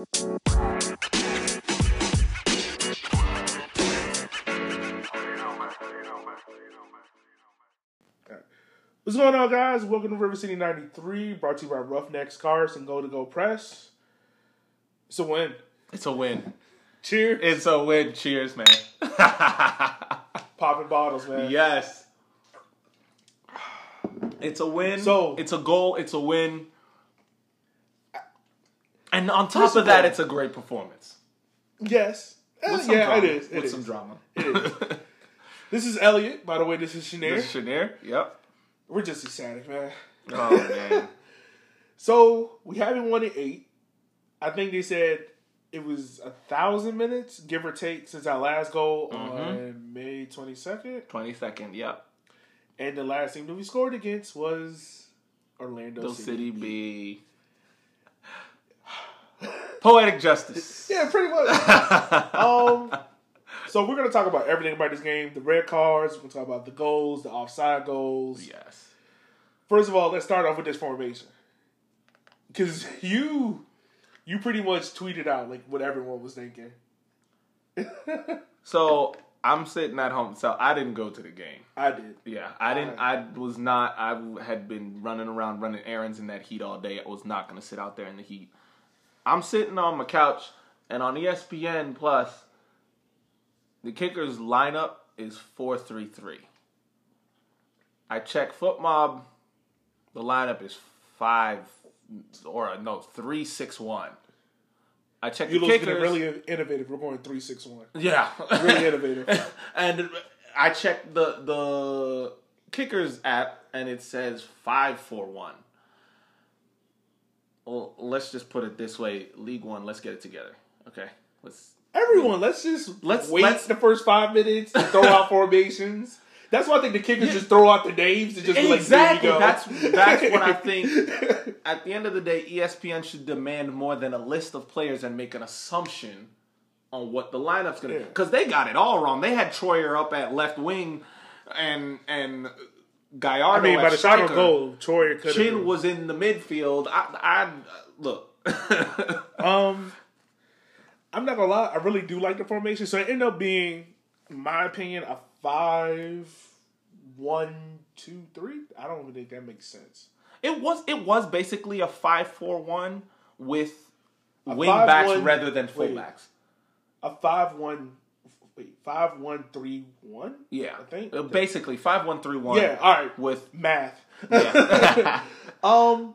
What's going on, guys? Welcome to River City 93, brought to you by Roughnecks Cars and Go to Go Press. It's a win. It's a win. Cheers. It's a win. Cheers, man. Popping bottles, man. yes. It's a win. So- it's a goal. It's a win. And on top First of of that, it's a great performance. Yes. Uh, With some yeah, drama. it is. It With is. some drama. It is. This is Elliot. By the way, this is Shanair. This is Chenier. Yep. We're just ecstatic, man. Oh man. So we haven't won in eight. I think they said it was a thousand minutes, give or take, since our last goal Mm-hmm. on May twenty second. Twenty second. Yep. And the last team that we scored against was Orlando Those City. City B. Poetic justice. Yeah, pretty much. um, so we're gonna talk about everything about this game: the red cards. We're gonna talk about the goals, the offside goals. yes. First of all, let's start off with this formation because you, you pretty much tweeted out like what everyone was thinking. So I'm sitting at home. So I didn't go to the game. I did. Yeah, I didn't. I was not. I had been running around running errands in that heat all day. I was not going to sit out there in the heat. I'm sitting on my couch, and on ESPN Plus, the Kickers lineup is four three three. I check FotMob. The lineup is five or uh, no three six one. I check You the look Kickers. really innovative. We're going three six one. yeah, Really innovative. and I checked the the kickers app, and it says five four one. Well, let's just put it this way: League One, let's get it together. Okay, let's. Everyone, let's just Let's- wait let's- the first five minutes and throw out formations. That's why I think the kickers just throw out the names and just be like, Exactly. go. That's that's what I think. At the end of the day, ESPN should demand more than a list of players and make an assumption on what the lineup's gonna. Yeah. Because they got it all wrong. They had Troyer up at left wing, and and Gallardo. I mean, by the shot striker. on goal, Troy could Chin was in the midfield. I, I look. Um, I'm not gonna lie. I really do like the formation. So it ended up being, my opinion, a five, one, two, three. I don't even think that makes sense. it was it was basically a five four one with wing five, backs one- rather than fullbacks. A five, one, wait, five, one, three, one. Yeah, I think. Uh, basically five one three one. Yeah. All right. with Math. yeah. Um,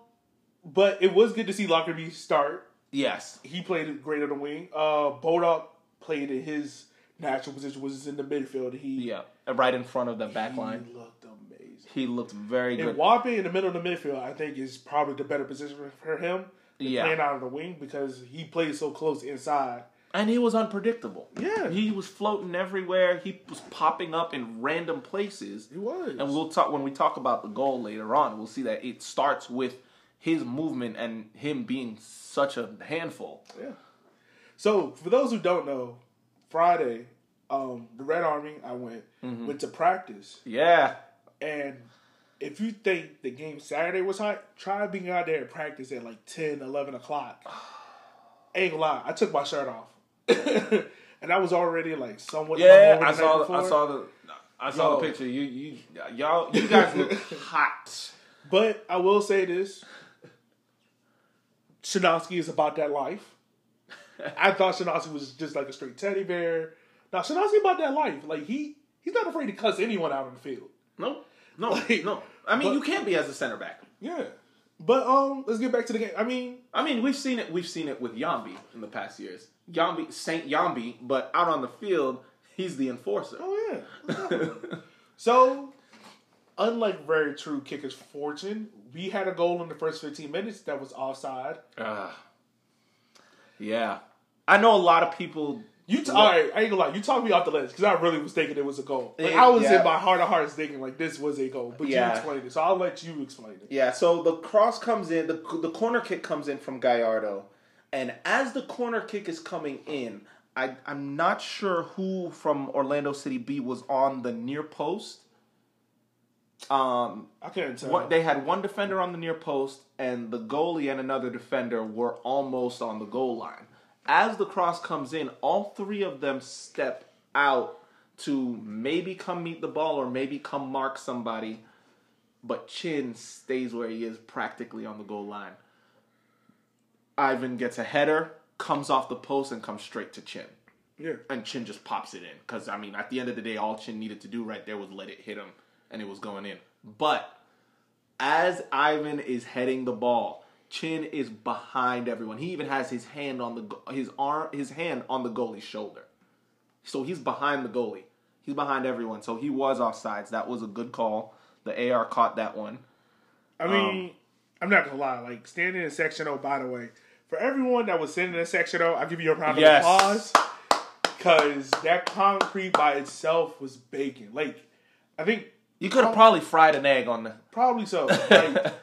but it was good to see Lockerbie start. yes, He played great on the wing. Uh, Bolduc played in his natural position, which is in the midfield. He yeah, right in front of the back line. he looked amazing. He looked very And good. Mwape in the middle of the midfield, I think, is probably the better position for him. than Yeah. Playing out of the wing because he plays so close inside. And he was unpredictable. Yeah. he was floating everywhere. He was popping up in random places. He was. And we'll talk when we talk about the goal later on. We'll see that it starts with his movement and him being such a handful. yeah. So for those who don't know, Friday, um, the Red Army, I went Mm-hmm. went to practice, Yeah, and if you think the game Saturday was hot, try being out there at practice at like 10, 11 o'clock. Ain't gonna lie, I took my shirt off, and I was already like somewhat. yeah. I saw. The, I saw the. I saw Yo. the picture. You, you, y'all, you guys look hot. But I will say this: Shinovsky is about that life. I thought Shinovsky was just like a straight teddy bear. Now Shinovsky about that life. Like he he's not afraid to cuss anyone out on the field. No, no, Like, no. I mean, but- you can't be as a center back. Yeah. But um, let's get back to the game. I mean, I mean, we've seen it. We've seen it with Yambi in the past years. Yambi, Saint Yambi, but out on the field, he's the enforcer. oh yeah. so, unlike very true kicker's fortune, we had a goal in the first fifteen minutes that was offside. Ah. yeah, I know a lot of people. You t- all right? I ain't gonna lie. You talked me off the ledge because I really was thinking it was a goal. Like, I was yeah. in my heart of hearts thinking like this was a goal, but Yeah. you explained it, so I'll let you explain it. Yeah, so the cross comes in, the the corner kick comes in from Gallardo, and as the corner kick is coming in, I I'm not sure who from Orlando City B was on the near post. Um, I couldn't tell. what they had one defender on the near post, and the goalie and another defender were almost on the goal line. As the cross comes in, all three of them step out to maybe come meet the ball or maybe come mark somebody, but Chin stays where he is practically on the goal line. Ivan gets a header, comes off the post, and comes straight to Chin. Yeah. And Chin just pops it in. Because, I mean, at the end of the day, all Chin needed to do right there was let it hit him, and it was going in. But as Ivan is heading the ball, Chin is behind everyone. He even has his hand on the his arm his hand on the goalie's shoulder. So he's behind the goalie. He's behind everyone. So he was offsides. That was a good call. The AR caught that one. I mean, um, I'm not gonna lie. Like standing in section O. By the way, for everyone that was sitting in section O, I'll give you a round Yes. of applause because that concrete by itself was baking. Like, I think You could have probably fried an egg on the probably so. Like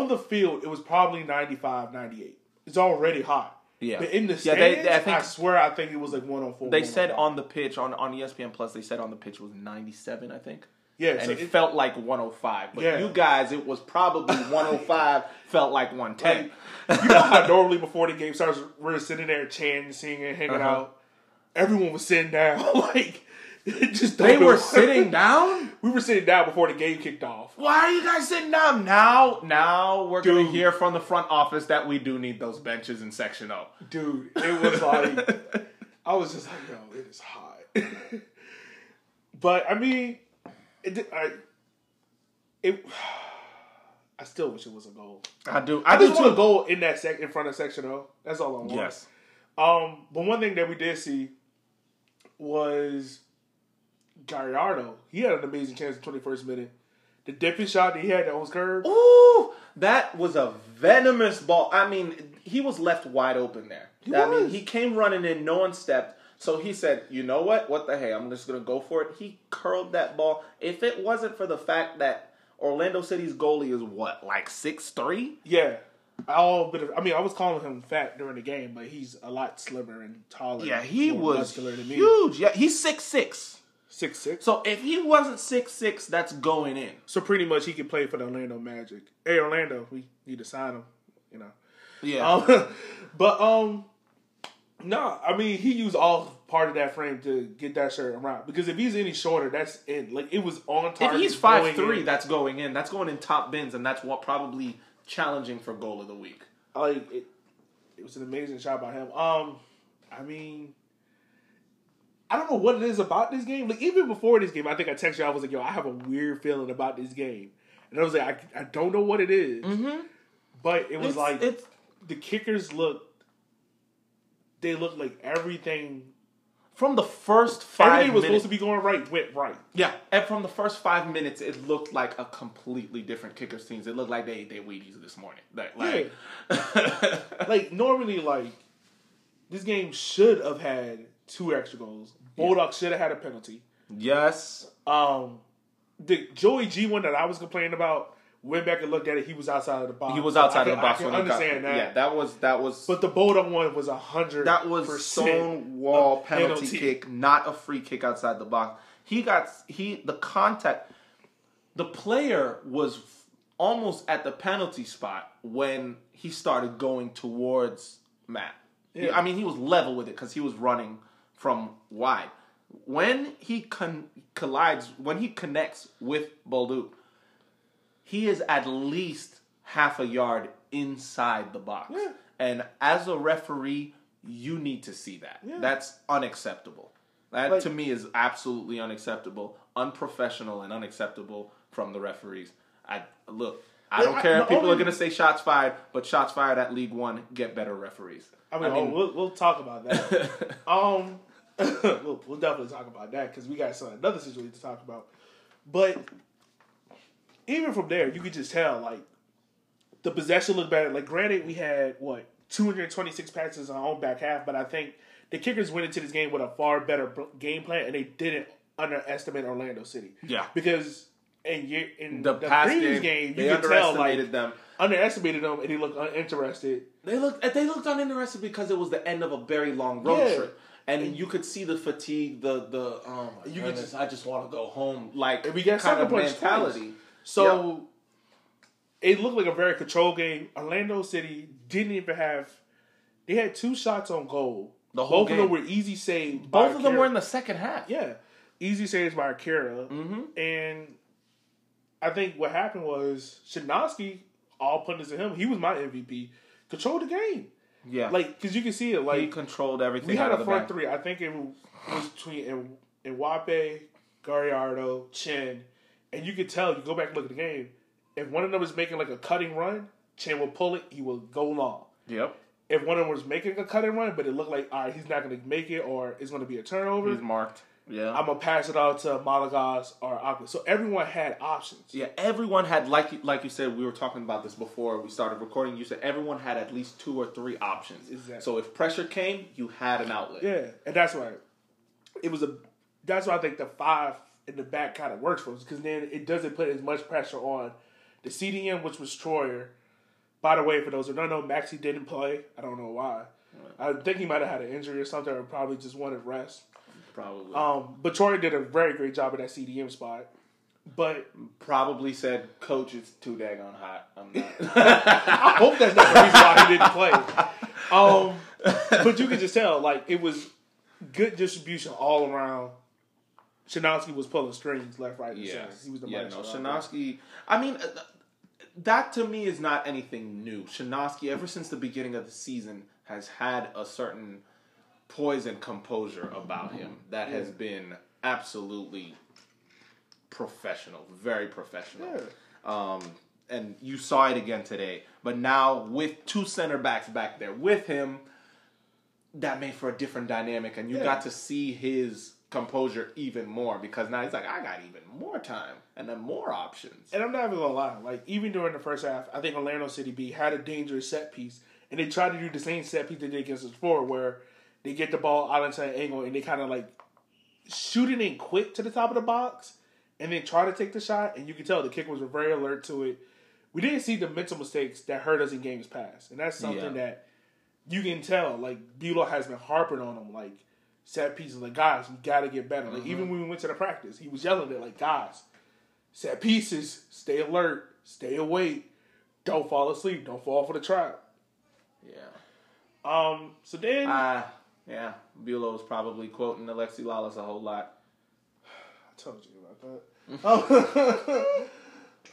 on the field, it was probably 95, 98. It's already hot. Yeah. But in the Yeah, stands, they- I, they- I swear, I think it was like 104. They said on the pitch on on ESPN Plus. They said on the pitch was ninety seven, I think. yeah, and so it, it, felt like one hundred five. But Yeah. you guys, it was probably one hundred five. felt like one ten. Like, you know how normally before the game starts, we're sitting there chanting, singing, hanging Uh-huh. out. Everyone was sitting down, like just they were sitting down. We were sitting down before the game kicked off. Why are you guys sitting down now? Now we're gonna hear from the front office that we do need those benches in section O. Dude, it was like I was just like, yo, it is hot. but I mean, it did- I it. I still wish it was a goal. I do. I I do just want a goal in that sec in front of section O. That's all I want. Yes. Um, but one thing that we did see was Gallardo. He had an amazing chance in twenty first minute. The dipping shot that he had that was curved. Ooh, that was a venomous ball. I mean, he was left wide open there. He I mean, he came running in, no one stepped. So he said, "You know what? What the hey? I'm just gonna go for it." He curled that ball. If it wasn't for the fact that Orlando City's goalie is what, like six three? Yeah. All bit of, I mean, I was calling him fat during the game, but he's a lot slimmer and taller. Yeah, he was muscular than me. huge. Yeah, he's six six. Six six. So if he wasn't six six, that's going in. So pretty much he can play for the Orlando Magic. Hey Orlando, we need to sign him. You know. Yeah. Um, but um, no, I mean he used all part of that frame to get that shirt around. Because if he's any shorter, that's in. Like it was on top. if he's five three, in. that's going in. That's going in top bins, and that's what probably challenging for goal of the week. like it, it was an amazing shot by him. Um, I mean, I don't know what it is about this game. Like even before this game, I think I texted you. I was like, "Yo, I have a weird feeling about this game," and I was like, "I, I don't know what it is. Mm-hmm. but it was It's- like it's the kickers looked. They looked like everything. from the first five Everything was minutes. supposed to be going right went right. Yeah, and from the first five minutes, it looked like a completely different kickers teams. It looked like they ate their Wheaties this morning. Like, like Like normally, like this game should have had two extra goals. Bolduc should have had a penalty. yes, Um, the Joey G one that I was complaining about went back and looked at it. He was outside of the box. he was outside I of can- the box I can when he got- understand that. Yeah, that was that was But the Bolduc one was a hundred. that was stone Stonewall penalty, kick, not a free kick outside the box. He got he the contact. The player was almost at the penalty spot when he started going towards Matt. Yeah. I mean, he was level with it because he was running from wide. When he con- collides, when he connects with Bolduc, he is at least half a yard inside the box. Yeah. And as a referee, you need to see that. Yeah. That's unacceptable. That Like- to me is absolutely unacceptable, unprofessional, and unacceptable from the referees. I look. I don't I- care if people only- are going to say shots fired, but shots fired at League One get better referees. I mean, oh, we'll, we'll talk about that. um, we'll, we'll definitely talk about that because we got some another situation to talk about. But even from there, you could just tell like the possession looked better. Like, granted, we had what 226 passes on our own back half, but I think the kickers went into this game with a far better game plan, and they didn't underestimate Orlando City. Yeah. because in year in the, the, past previous game, game, they you could tell like underestimated them. underestimated them, and they looked uninterested. They looked they looked uninterested because it was the end of a very long road Yeah. trip. And you could see the fatigue, the the um you could could just- just I just want to go home like And we got kind sucker of punched mentality. They had two shots on goal. The whole Both of them were easy saves. by Both of them were in the second half. yeah, easy saves by Akira. Mm-hmm. And I think what happened was Shinovsky, all putting to him, he was my MVP. Controlled the game, Yeah. like because you can see it. Like he controlled everything we had a front three. I think it was between Mwape, Gallardo, Chin, and you could tell. You go back and look at the game. If one of them was making like a cutting run, Chin will pull it. He will go long. Yep. If one of them was making a cutting run, but it looked like all right, he's not going to make it, or it's going to be a turnover. He's marked. Yeah. I'm gonna pass it out to Malagas or Akwe. So everyone had options. Yeah, everyone had like you, like you said. We were talking about this before we started recording. You said everyone had at least two or three options. Exactly. So if pressure came, you had an outlet. Yeah, and that's why it was a. That's why I think the five in the back kind of works for us because then it doesn't put as much pressure on the CDM, which was Troyer. By the way, for those who don't know, Maxi didn't play. I don't know why. I think he might have had an injury or something, or probably just wanted rest. Probably. Um, but Troyer did a very great job at that CDM spot. But Probably said, "Coach, it's too daggone hot. I'm not." I hope that's not the reason why he didn't play. Um, but you could just tell, like it was good distribution all around. Shinovsky was pulling strings left, right, and yeah, center. He was the yeah. No, out. Shinovsky. I mean, uh, that to me is not anything new. Shinovsky, ever since the beginning of the season, has had a certain poise and composure about him that has been absolutely professional, very professional. Yeah. Um, and you saw it again today. But now with two center backs back there with him, that made for a different dynamic, and you Yeah. got to see his composure even more because now he's like, I got even more time and then more options. And I'm not even gonna lie, like even during the first half, I think Orlando City B had a dangerous set piece, and they tried to do the same set piece they did against us before, where they get the ball out into an angle and they kind of like shoot it in quick to the top of the box, and then try to take the shot. And you can tell the kicker was very alert to it. We didn't see the mental mistakes that hurt us in games past, and that's something Yeah. that you can tell. Like Bulow has been harping on him, like set pieces. Like guys, we got to get better. Like even when we went to the practice, he was yelling at like guys, set pieces, stay alert, stay awake, don't fall asleep, don't fall for the trap. Yeah. Um. So then, Uh, yeah. Bulow was probably quoting Alexi Lalas a whole lot. I told you about that. Oh,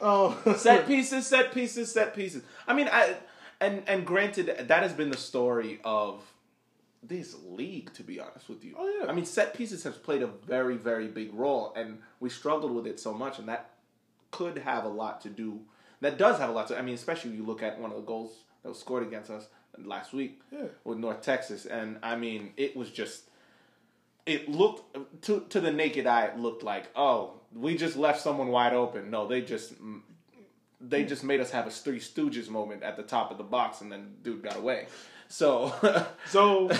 oh. set pieces, set pieces, set pieces. I mean, I and and granted, that has been the story of this league. To be honest with you, Oh, yeah. I mean, set pieces has played a very, very big role, and we struggled with it so much, and that could have a lot to do. That does have a lot to. I mean, especially when you look at one of the goals that was scored against us last week Yeah. with North Texas, and I mean, it was just. It looked to to the naked eye. It looked like, oh, we just left someone wide open. No, they just they just made us have a Three Stooges moment at the top of the box, and then dude got away. So, So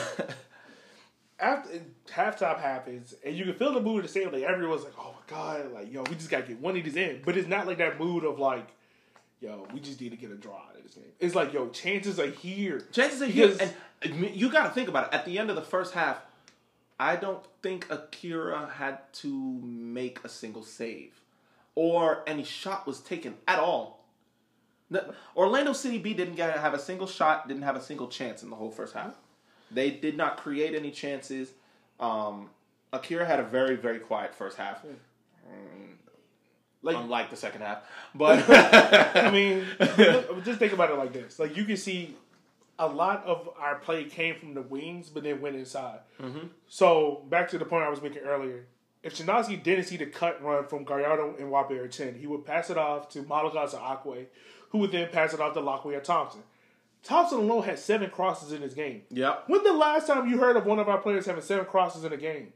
after halftime happens, and you can feel the mood the same. Like everyone's like, "Oh my god!" Like, yo, we just gotta get one of these in. But it's not like that mood of like, "Yo, we just need to get a draw out of this game." It's like, "Yo, chances are here." chances are here, and you got to think about it. At the end of the first half, I don't think Akira had to make a single save, or any shot was taken at all. Orlando City B didn't get have a single shot, didn't have a single chance in the whole first half. They did not create any chances. Um, Akira had a very very quiet first half, Like, unlike the second half. But I mean, just think about it like this: like you can see a lot of our play came from the wings, but then went inside. Mm-hmm. So back to the point I was making earlier. If Shinazi didn't see the cut run from Gallardo and Mwape or Chin, he would pass it off to Malagas or Akwe, who would then pass it off to Lockway or Thompson. Thompson alone had seven crosses in his game. Yeah. When the last time you heard of one of our players having seven crosses in a game?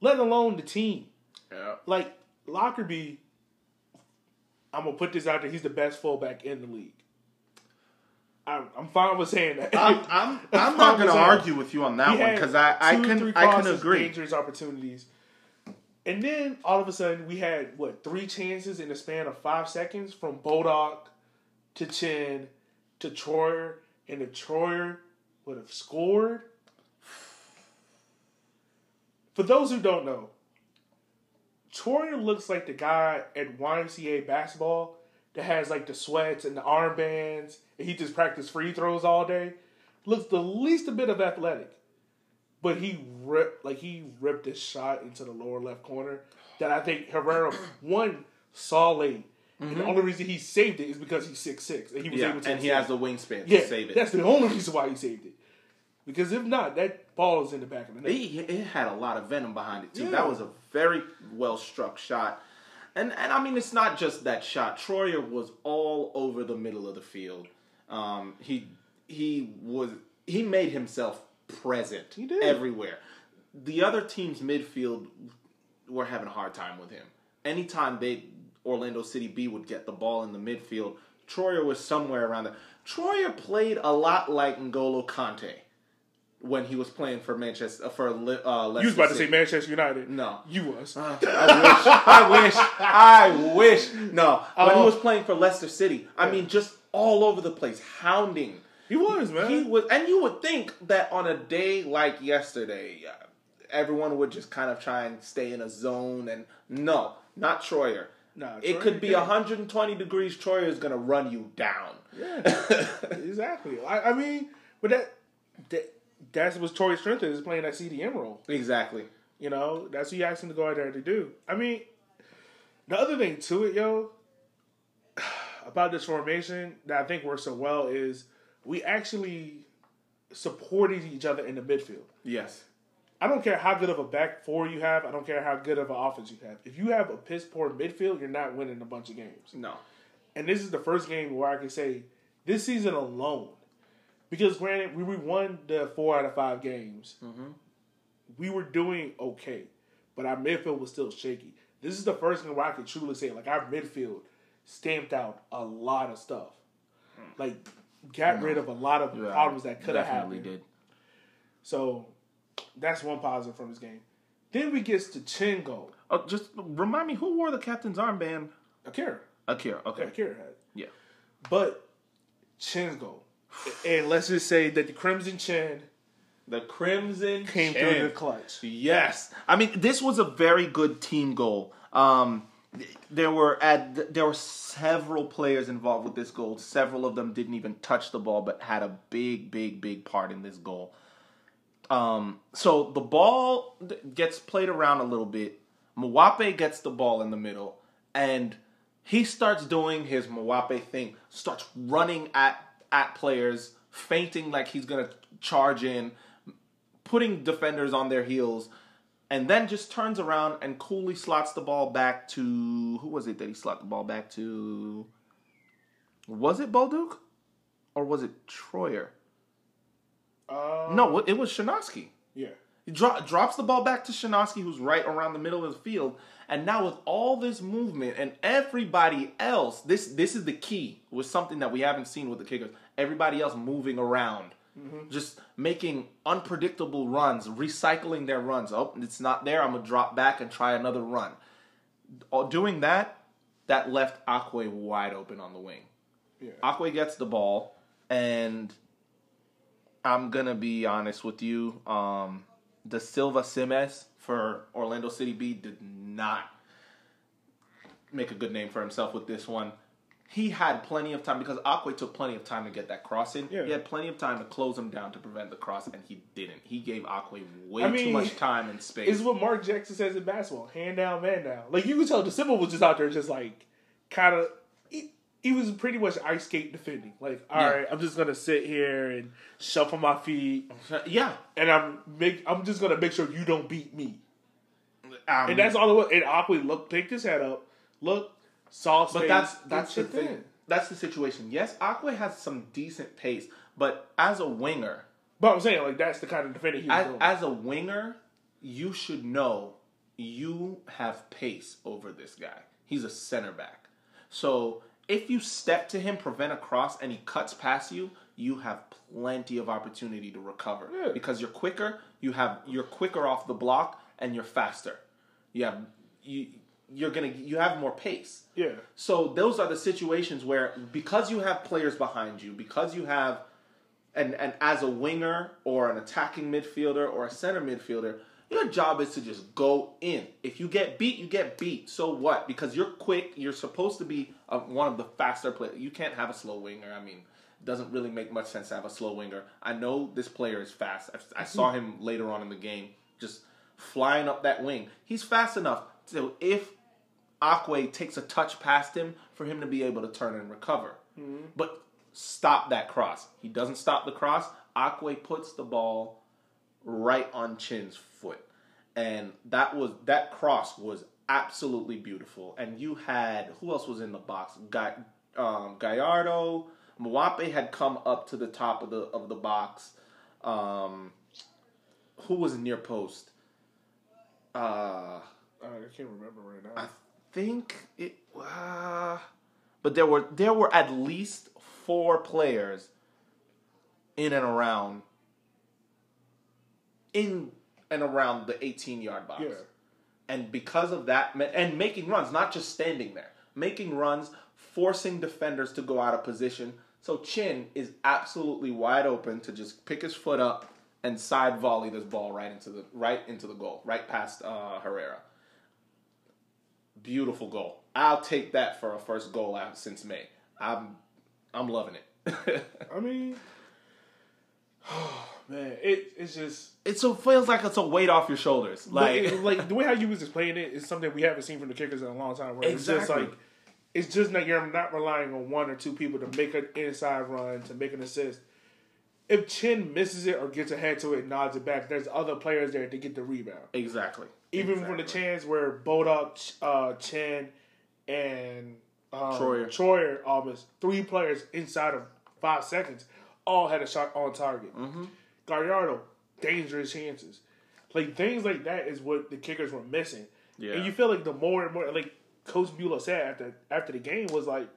Let alone the team. yep. Like Lockerbie, I'm gonna put this out there. He's the best fullback in the league. I'm, I'm fine with saying that. I'm I'm, I'm not gonna argue with you on that He one because I I two, can I can agree. Dangerous opportunities. And then all of a sudden we had what three chances in the span of five seconds from Bolduc to Chin to Troyer, and the Troyer would have scored. For those who don't know, Troyer looks like the guy at YMCA basketball that has like the sweats and the armbands, and he just practice free throws all day. looks the least a bit of athletic, but he ripped like he ripped his shot into the lower left corner that I think Herrera one saw late. And the mm-hmm. only reason he saved it is because he's six six and he was Yeah, able to and he has it. the wingspan yeah, to save it. That's the only reason why he saved it. Because if not, that ball is in the back of the net. It, it had a lot of venom behind it too. Yeah. That was a very well struck shot, and and I mean it's not just that shot. Troyer was all over the middle of the field. Um, he he was he made himself present He did. everywhere. The other team's midfield were having a hard time with him. Anytime they Orlando City B would get the ball in the midfield, Troyer was somewhere around there. Troyer played a lot like N'Golo Kante when he was playing for Manchester for uh, Leicester. you was about to say Manchester United. No. You was. I wish. I wish. I wish. No, when he Oh. was playing for Leicester City, I mean, just all over the place, hounding. he was, man. He was, and you would think that on a day like yesterday, uh, everyone would just kind of try and stay in a zone. And no, not Troyer. Nah, it Troyer could be can't. 120 degrees. Troyer is going to run you down. Yeah, exactly. I, I mean, but that, that that's what Torrey's strength is playing that CDM role. exactly. You know, that's what you asked him to go out there to do. I mean, the other thing to it, yo, about this formation that I think works so well is we actually supported each other in the midfield. Yes. I don't care how good of a back four you have. I don't care how good of an offense you have. If you have a piss poor midfield, you're not winning a bunch of games. No. And this is the first game where I can say this season alone, because granted we we won the four out of five games, mm-hmm. we were doing okay, but our midfield was still shaky. This is the first game where I can truly say like our midfield stamped out a lot of stuff, hmm. like got rid of a lot of problems that could have happened. did. So that's one positive from this game. Then we get to Chin goal. Oh, just remind me who wore the captain's armband. Akira. Akira. Okay. Akira had. Yeah. But Chin's goal. And let's just say that the Crimson Chin The Crimson came Chin. through the clutch. Yes, I mean this was a very good team goal. Um, there were at there were several players involved with this goal. Several of them didn't even touch the ball, but had a big, big, big part in this goal. Um, so the ball gets played around a little bit. Mwape gets the ball in the middle, and he starts doing his Mwape thing. Starts running at at players, feinting like he's gonna charge in, putting defenders on their heels, and then just turns around and coolly slots the ball back to who was it that he slot the ball back to? Was it Bolduc? Or was it Troyer? Uh, No, it was Shinovsky. Yeah. He dro- drops the ball back to Shinovsky, who's right around the middle of the field. And now with all this movement and everybody else, this this is the key with something that we haven't seen with the kickers. Everybody else moving around, just making unpredictable runs, recycling their runs. Oh, it's not there. I'm gonna drop back and try another run. Uh, Doing that, that left Akwe wide open on the wing. Yeah. Akwe gets the ball, and I'm gonna be honest with you. Um, the Silva Simes for Orlando City B did not make a good name for himself with this one. He had plenty of time because Akwe took plenty of time to get that cross in. Yeah. He had plenty of time to close him down to prevent the cross, and he didn't. He gave Akwe way I too much time and space. It's what Mark Jackson says in basketball: hand down, man down. Like you can tell, the Simple was just out there, just like kind of. He, he was pretty much ice skate defending. Like, all right, Yeah. I'm just gonna sit here and shuffle my feet, yeah, and I'm make. I'm just gonna make sure you don't beat me. um, And that's all it was. And Akwe looked, picked his head up, look, space. But that's that's the thing. in. That's the situation. Yes, Akwe has some decent pace, but as a winger, But I'm saying, like, that's the kind of defending he was as, doing. as a winger, you should know you have pace over this guy. He's a center back. So if you step to him, prevent a cross, and he cuts past you, you have plenty of opportunity to recover Yeah. because you're quicker. You have you're quicker off the block, and you're faster. You have you you're gonna you have more pace. yeah. So those are the situations where because you have players behind you, because you have and and as a winger or an attacking midfielder or a center midfielder, your job is to just go in. If you get beat, you get beat. So what? Because you're quick, you're supposed to be uh one of the faster players. You can't have a slow winger. I mean, doesn't really make much sense to have a slow winger. I know this player is fast. I, I saw him later on in the game just flying up that wing. He's fast enough so if Akwe takes a touch past him for him to be able to turn and recover. But stop that cross. He doesn't stop the cross. Akwe puts the ball right on Chin's foot. And that was that cross was absolutely beautiful. And you had who else was in the box? Guy, um, Gallardo, Mwape had come up to the top of the of the box. Um, who was near post? Uh, I can't remember right now. I think it. Uh, but there were there were at least four players in and around in and around the 18 yard box. Yeah. And because of that, and making runs, not just standing there, making runs, forcing defenders to go out of position. So Chin is absolutely wide open to just pick his foot up and side volley this ball right into the right into the goal, right past uh, Herrera. Beautiful goal. I'll take that for a first goal out since May. I'm I'm loving it. I mean, man, it it's just it so feels like it's a weight off your shoulders. like Like like the way how you was explaining it is something we haven't seen from the kickers in a long time. Where it's just Exactly. like it's just like you're not relying on one or two people to make an inside run to make an assist. If Chin misses it or gets ahead to it, nods it back. There's other players there to get the rebound. exactly. Even from the Exactly. chance where Bolduc, uh, Chin, and um, Troyer. Troyer, almost three players inside of five seconds, all had a shot on target. Mm-hmm. Gallardo, dangerous chances. Like things like that is what the kickers were missing. Yeah. And you feel like the more and more, like Coach Bueller said after after the game was like,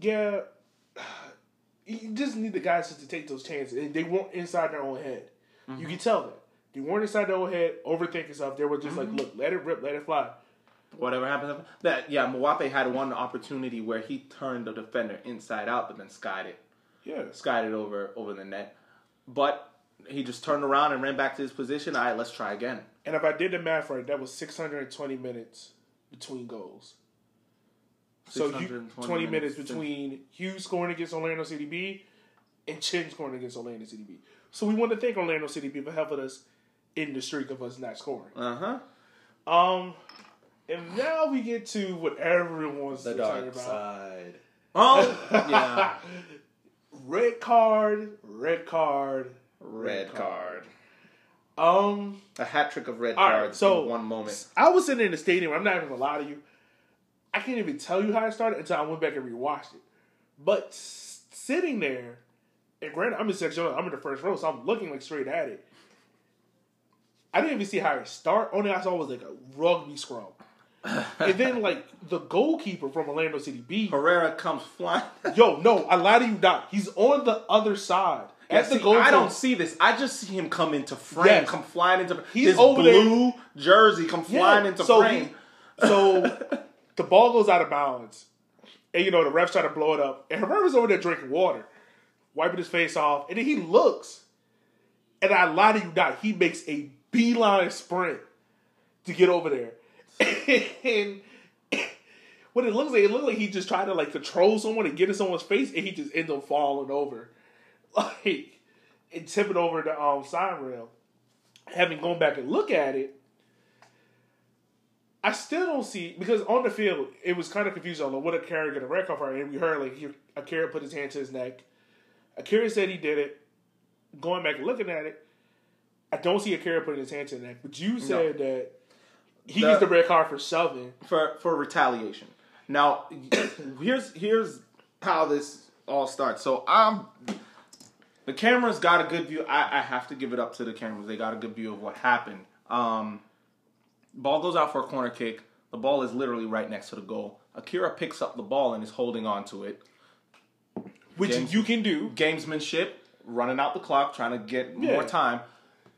yeah, you just need the guys just to take those chances. And they weren't inside their own head. You can tell that. They weren't inside their own head, overthinking stuff. They were just like, mm-hmm. look, let it rip, let it fly. Whatever happens, that yeah, Mwape had one opportunity where he turned the defender inside out, but then skied it, Yeah. skied it over over the net. But he just turned around and ran back to his position. All right, let's try again. And if I did the math right, that was 620 minutes between goals. So you, 20 minutes minutes. between Hughes scoring against Orlando City B and Chin scoring against Orlando City B. So we want to thank Orlando City B for helping us in the streak of us not scoring. Uh huh. Um, and now we get to what everyone wants to talk about. side. Oh yeah, Red card, red card, red card. Um, A hat trick of red All right, cards so- in one moment. I was sitting in the stadium. I'm not even gonna lie to you. I can't even tell you how it started until I went back and rewatched it. But sitting there, and granted, I'm in section. I'm in the first row, so I'm looking like straight at it. I didn't even see how it start. Only I saw was like a rugby scrum, and then like the goalkeeper from Orlando City B. Herrera comes flying. Yo, no, I lie to you not. He's on the other side. Yeah, At the see, goal I don't see this. I just see him come into frame, Yes. come flying into He's his over there. blue jersey, come flying into so frame. he- so the ball goes out of bounds, and you know the refs try to blow it up, and Herrera's over there drinking water, wiping his face off, and then he looks, and I lie to you not, he makes a beeline sprint to get over there, and what it looks like, it looks like he just tried to like control someone and get in someone's face, and he just ends up falling over, like and tipping over the um sign rail. Having gone back and look at it, I still don't see because on the field it was kind of confusing on what Akira get a red card for, and we heard like he, Akira put his hand to his neck. Akira said he did it. Going back and looking at it, I don't see a Akira putting his hand to neck, but you said that he The- gets the red card for shoving. for for retaliation. Now, here's here's how this all starts. So I'm the cameras got a good view. I, I have to give it up to the cameras. They got a good view of what happened. Um, ball goes out for a corner kick. The ball is literally right next to the goal. Akira picks up the ball and is holding on to it. Which James- you can do. Gamesmanship, running out the clock, trying to get Yeah. more time.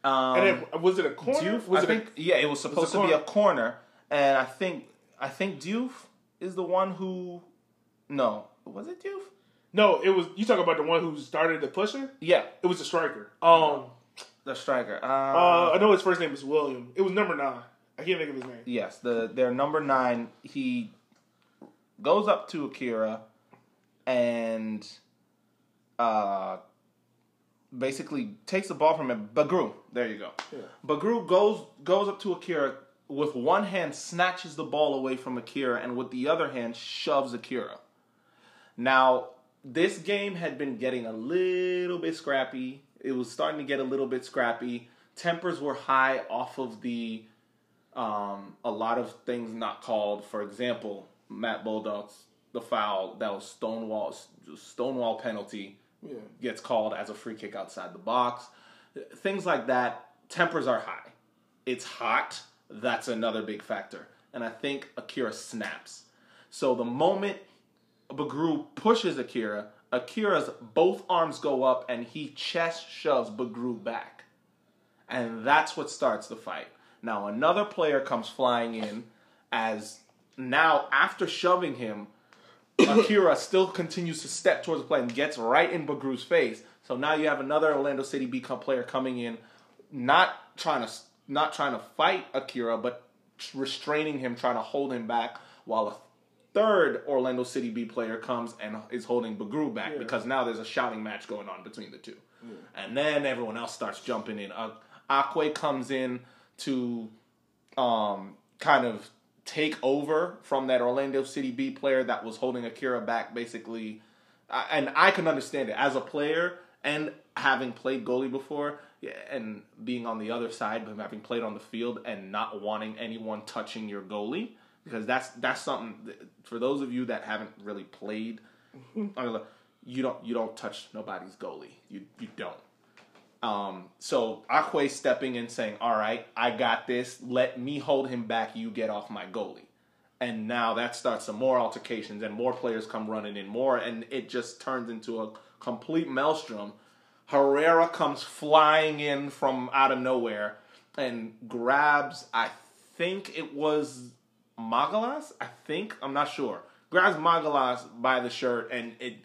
Um, And then, was it a corner? Diouf, was I it think, yeah, it was supposed a to be a corner? and I think I think Diouf is the one who. No, was it Diouf? a, no? It was you talking about the one who started the pushing. Yeah, It was a striker. Um, the striker. Uh, uh, I know his first name is William. It was number nine. I can't think of his name. yes, the their number nine. He goes up to Akira, and uh, basically takes the ball from him. Bagru, there you go. Yeah. Bagru goes goes up to Akira with one hand, snatches the ball away from Akira, and with the other hand shoves Akira. Now, this game had been getting a little bit scrappy. It was starting to get a little bit scrappy. Tempers were high off of the um, a lot of things not called. For example, Matt Bolduc's, the foul that was Stonewall Stonewall penalty Yeah. gets called as a free kick outside the box. Things like that. Tempers are high. It's hot. That's another big factor. And I think Akira snaps. So the moment Bagru pushes Akira, Akira's both arms go up and he chest shoves Bagru back. And that's what starts the fight. Now another player comes flying in as now after shoving him, Akira still continues to step towards the play and gets right in Bagru's face. So now you have another Orlando City B Cup player coming in, not trying to not trying to fight Akira, but restraining him, trying to hold him back, while a third Orlando City B player comes and is holding Bagru back Yeah. because now there's a shouting match going on between the two. And then everyone else starts jumping in. Uh, Akwe comes in to um, kind of take over from that Orlando City B player that was holding Akira back, basically. And I can understand it as a player and having played goalie before, and being on the other side, but having played on the field and not wanting anyone touching your goalie, because that's that's something that- for those of you that haven't really played. Mm-hmm. Look, you don't you don't touch nobody's goalie. You you don't. Um, so Akwe stepping in saying, "All right, I got this. Let me hold him back. You get off my goalie." And now that starts some more altercations, and more players come running in more, and it just turns into a complete maelstrom. Herrera comes flying in from out of nowhere and grabs. I think it was Magalas. I think I'm not sure. Grabs Magalas by the shirt, and it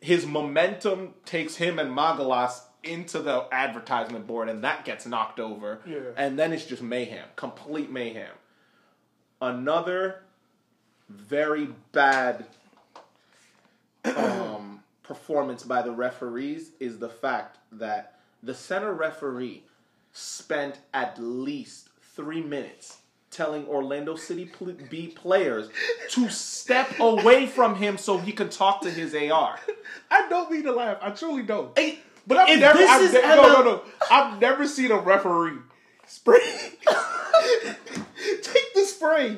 his momentum takes him and Magalas into the advertisement board, and that gets knocked over. Yeah. And then it's just mayhem, complete mayhem. Another very bad um, performance by the referees is the fact that the center referee spent at least three minutes telling Orlando City pl- B players to step away from him so he could talk to his AR. I don't mean to laugh. I truly don't. Hey, But I've if never, this I've is ne- ML no, no, no. I've never seen a referee spray, take the spray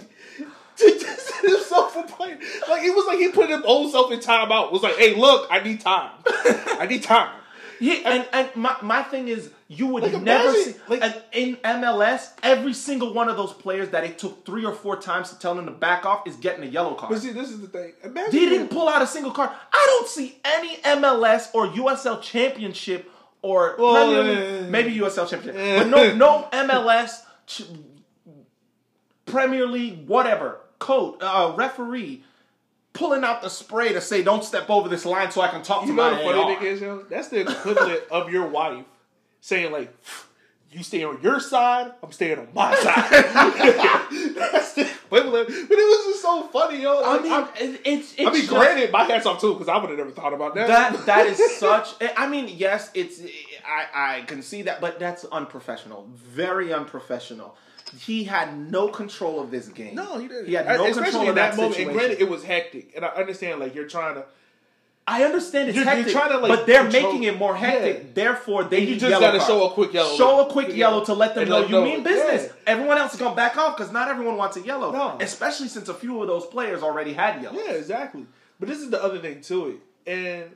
to set himself for playing. Like it was like he put his own self in timeout. Was like, hey, look, I need time. I need time. Yeah, and, and my, my thing is, you would Like, never imagine, see like- and in MLS. Every single one of those players that it took three or four times to tell them to back off is getting a yellow card. But see, this is the thing. Imagine They didn't pull out a single card. I don't see any MLS or USL Championship or Well, Premier League, maybe USL Championship, but no, no MLS, ch- Premier League, whatever coach, uh, referee pulling out the spray to say, "Don't step over this line so I can talk You to know my the funny AR." thing is, yo? That's the equivalent of your wife saying like, "You stay on your side, I'm staying on my side." That's the equivalent. But it was just so funny, yo. I Like, mean, I'm- it's, it's I mean, just- granted, my hats off too because I would have never thought about that. that that is such. Eh, I mean, yes, it's. Eh, I I can see that, but that's unprofessional. Very unprofessional. He had no control of this game. no, he didn't. He had no Especially control in of that, moment. situation. And granted, it was hectic, and I understand like you're trying to. I understand it's You're- you're hectic, trying to, like, but they're control- making it more hectic. Yeah. Therefore, they You need just gotta cards. show a quick yellow. Show a quick yellow to let them And know you them mean business. Yeah. Everyone else is gonna back off because not everyone wants a yellow. No. Especially since a few of those players already had yellow. Yeah, exactly. But this is the other thing to it, and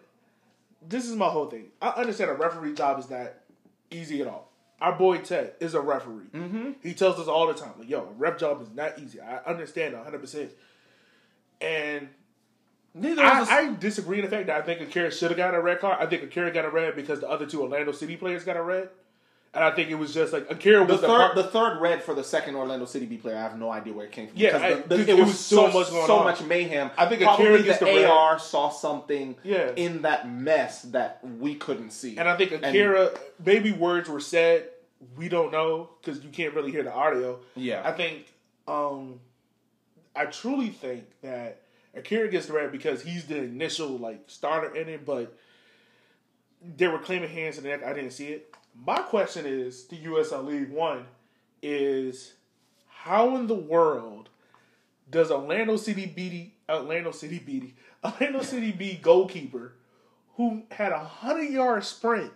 this is my whole thing. I understand a referee job is not easy at all. Our boy Ted is a referee. Mm-hmm. He tells us all the time, like, "Yo, a ref job is not easy." I understand one hundred percent. And Neither of. I, I disagree in the fact that I think Akira should have got a red card. I think Akira got a red because the other two Orlando City players got a red, and I think it was just like Akira the was the, third, part- the third red for the second Orlando City B player, I have no idea where it came from. Yeah, Because I- the- the- dude, it, it was, was so so much going so on. much mayhem. I think Probably Akira the gets the red. AR saw something Yeah. in that mess that we couldn't see. And I think Akira, maybe words were said. We don't know because you can't really hear the audio. Yeah. I think, um, I truly think that Akira gets the red because he's the initial like starter in it, but they were claiming hands in the neck. I didn't see it. My question is to USL League One is how in the world does Orlando City beat Orlando City beat Orlando City B goalkeeper who had a hundred yard sprint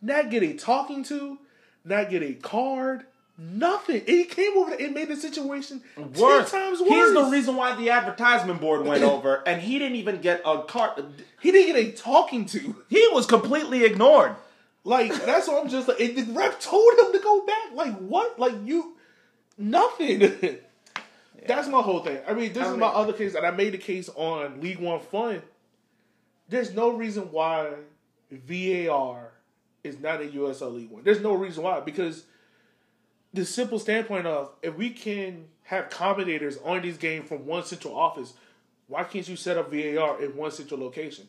not get a talking to, not get a card, nothing. And he came over and made the situation Worse. ten times worse. He's the reason why the advertisement board went over, and he didn't even get a card. he didn't get a talking to. He was completely ignored. Like that's what I'm just like. The ref told him to go back. Like what? Like you, nothing. That's my whole thing. I mean, this I is mean- my other case, and I made a case on League One Fun. There's no reason why VAR is not in USL League One. There's no reason why because the simple standpoint of if we can have commentators on these games from one central office, why can't you set up VAR in one central location?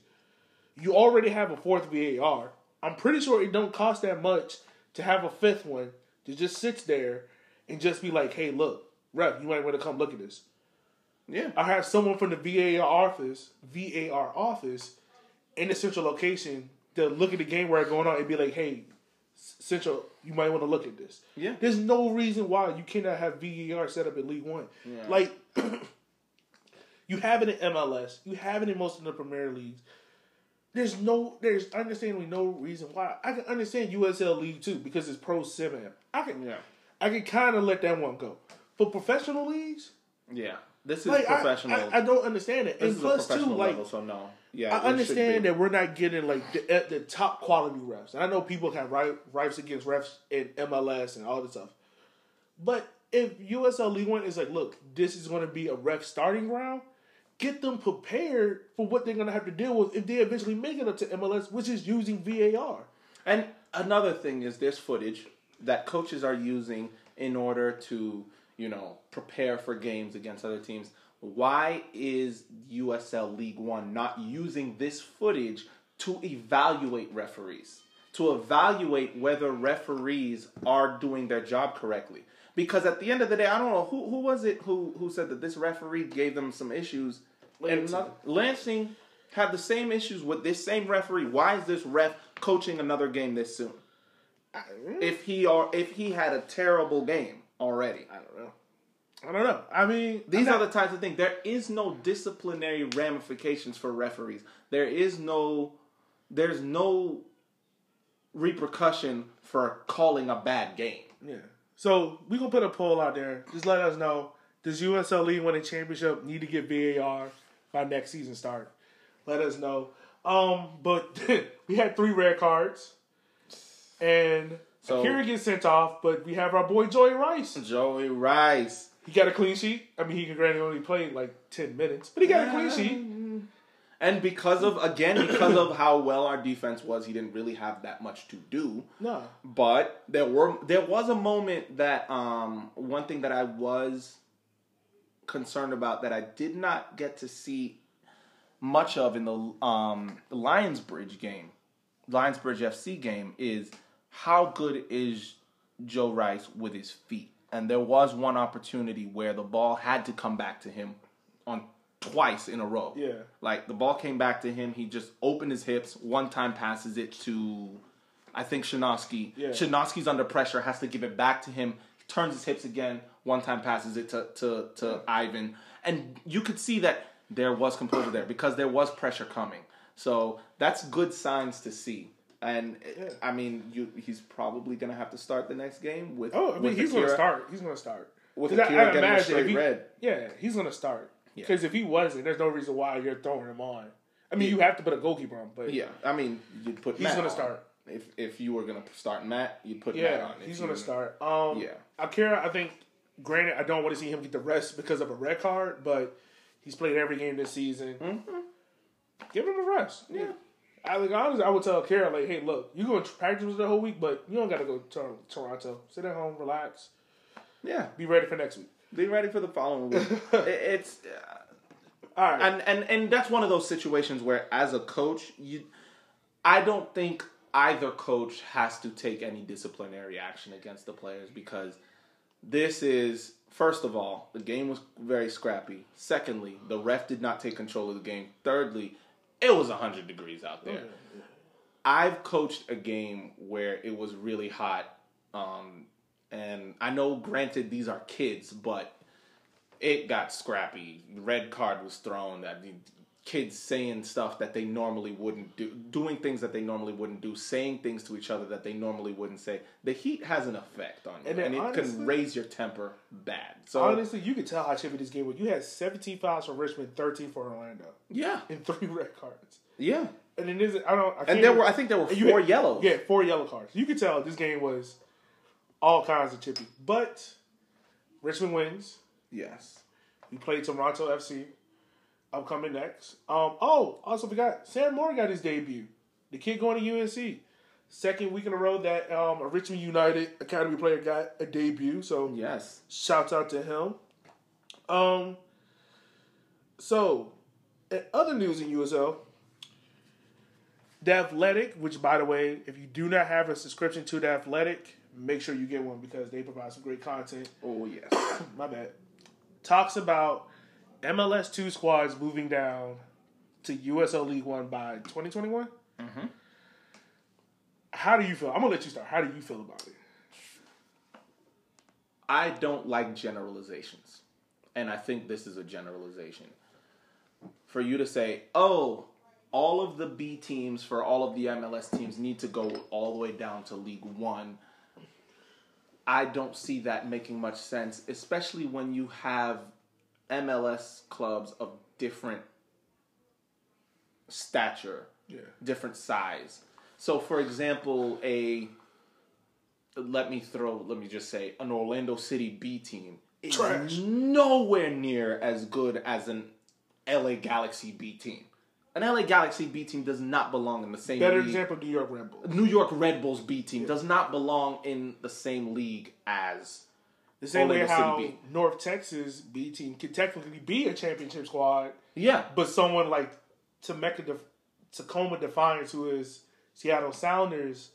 You already have a fourth VAR. I'm pretty sure it don't cost that much to have a fifth one that just sits there and just be like, "Hey, look, ref, you might want to come look at this." Yeah. I have someone from the VAR office, VAR office, in the central location to look at the game where it's going on and be like, "Hey, Central, you might want to look at this." Yeah. There's no reason why you cannot have VAR set up in League One. Yeah. Like, you have it in MLS, you have it in most of the Premier Leagues. There's no, there's understandably no reason why. I can understand USL League Two because it's pro sim. I can, Yeah. I can kind of let that one go. For professional leagues, Yeah. This is like professional. I, I, don't understand it. this and plus a too, like level, so no. Yeah. I understand that we're not getting like the, the top quality refs. And I know people have ri- rights against refs in MLS and all this stuff. But if USL League One is like, look, this is going to be a ref starting ground, get them prepared for what they're going to have to deal with if they eventually make it up to MLS, which is using VAR. And another thing is there's footage that coaches are using in order to, you know, prepare for games against other teams. Why is USL League One not using this footage to evaluate referees? To evaluate whether referees are doing their job correctly. Because at the end of the day, I don't know who who was it who who said that this referee gave them some issues. And Lansing. Lansing had the same issues with this same referee. Why is this ref coaching another game this soon? If he are if he had a terrible game already. I don't know. I don't know. I mean, These I'm are the types of things. There is no disciplinary ramifications for referees. There is no there's no repercussion for calling a bad game. Yeah. So we gonna put a poll out there. Just let us know. Does USL League win a championship need to get VAR by next season start? Let us know. Um, but we had three red cards, and So- Akira gets sent off. But we have our boy Joey Rice. Joey Rice. He got a clean sheet. I mean, he granted only played like ten minutes, but he got a clean sheet. And because of again, because of how well our defense was, he didn't really have that much to do. No, But there were there was a moment that um one thing that I was concerned about that I did not get to see much of in the um the Lionsbridge game, Lionsbridge FC game is how good is Joe Rice with his feet. And there was one opportunity where the ball had to come back to him on twice in a row. Yeah. Like the ball came back to him, he just opened his hips, one time passes it to I think Shanosky. Yeah. Shanosky's under pressure, has to give it back to him, turns his hips again, one time passes it to, to, to Ivan. And you could see that there was composure there because there was pressure coming. So that's good signs to see. And I mean, you, he's probably gonna have to start the next game with. Oh, I mean, with he's going to start. He's going to start. with I- Akira I getting a straight he- red. Yeah, he's going to start. Yeah. Because if he wasn't, there's no reason why you're throwing him on. I mean, you have to put a goalkeeper on, but Yeah, I mean, you'd put. He's Matt gonna on. start. If if you were gonna start Matt, you'd put Matt on. He's going to start. Um, Yeah. Akira, I think. Granted, I don't want to see him get the rest because of a red card, but he's played every game this season. Mm-hmm. Give him a rest. Yeah. I like honestly, I would tell Akira like, hey, look, you going to practice the whole week, but you don't got to go to Toronto. Sit at home, relax, Yeah, be ready for next week. be ready for the following week. It's uh, All right. and and and that's one of those situations where, as a coach, you, I don't think either coach has to take any disciplinary action against the players because This is first of all, the game was very scrappy. Secondly, the ref did not take control of the game. Thirdly, it was 100 degrees out there. I've coached a game where it was really hot. Um, and I know, granted, these are kids, but it got scrappy. Red card was thrown. I mean, kids saying stuff that they normally wouldn't do, doing things that they normally wouldn't do, saying things to each other that they normally wouldn't say. The heat has an effect on you, And and, it honestly- can raise your temper bad. So Honestly, you could tell how chippy this game was. You had 17 fouls for Richmond, 13 for Orlando, yeah, and three red cards. yeah. And then this, I don't. I And there were, I think, there were four had- yellows. Yeah, four yellow cards. You could tell this game was all kinds of chippy. But Richmond wins. Yes. We played Toronto FC. Upcoming next. Um. Oh, also forgot. Sam Moore got his debut. The kid going to UNC. Second week in a row that um, a Richmond United Academy player got a debut. So Yes. Shouts out to him. Um. So, in other news in USL, The Athletic, which by the way, if you do not have a subscription to The Athletic, make sure you get one because they provide some great content. Oh yes. My bad. Talks about MLS two squads moving down to USL League One by 2021. Mhm. How do you feel? I'm gonna let you start. How do you feel about it? I don't like generalizations. And I think this is a generalization. For you to say, oh, all of the B teams for all of the MLS teams need to go all the way down to League One. I don't see that making much sense, especially when you have MLS clubs of different stature, Yeah. different size. So, for example, a let me throw, let me just say, an Orlando City B team is Trash. nowhere near as good as an LA Galaxy B team. An LA Galaxy B team does not belong in the same Better league. example, New York Red Bulls. New York Red Bulls B team does not belong in the same league as The same way City how North Texas B team could technically be a championship squad, yeah, but someone like Temecula, Def- Tacoma Defiance, who is Seattle Sounders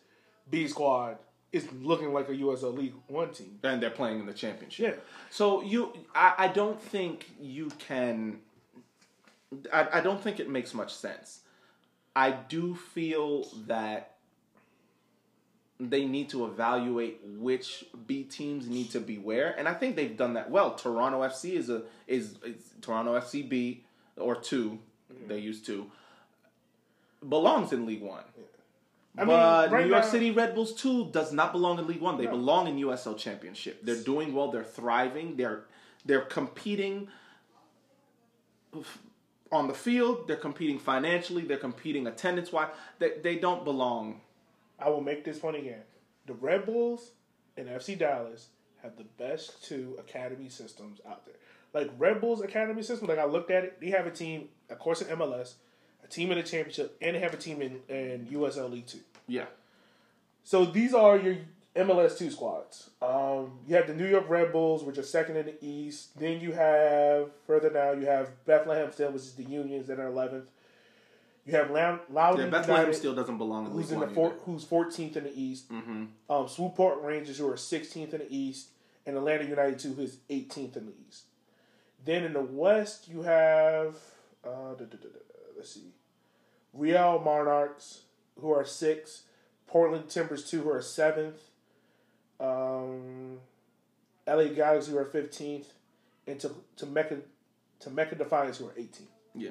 B squad, is looking like a USL League One team. and they're playing in the championship. Yeah, So you, I, I don't think you can. I, I don't think it makes much sense. I do feel that they need to evaluate which B teams need to be where, and I think they've done that well. Toronto FC is a is, is Toronto FC B or 2 mm-hmm. They use two. Belongs in League One. I mean, But right New York now- City Red Bulls two does not belong in League One. They No. belong in USL Championship. They're doing well. They're thriving. They're they're competing on the field. They're competing financially. They're competing attendance wise. They they don't belong. I will make this point again. The Red Bulls and FC Dallas have the best two academy systems out there. Like Red Bulls academy system, like I looked at it, they have a team, of course, in MLS, a team in the championship, and they have a team in, in USL League Two. Yeah. So these are your MLS two squads. Um, you have the New York Red Bulls, which are second in the East. Then you have further down, you have Bethlehem Steel, which is the Unions that are eleventh. You have Lam- Loudoun Yeah, Bethlehem United, still doesn't belong in who's in the four, who's fourteenth in the East. mm-hmm. Um, Swope Park Rangers, who are sixteenth in the East, and Atlanta United, two, who's eighteenth in the East. Then in the West, you have uh, da, da, da, let's see, Real Monarchs, who are sixth. Portland Timbers, two, who are seventh. Um, LA Galaxy, who are fifteenth, and to Tacoma to Mecca Defiance, who are eighteenth. Yeah.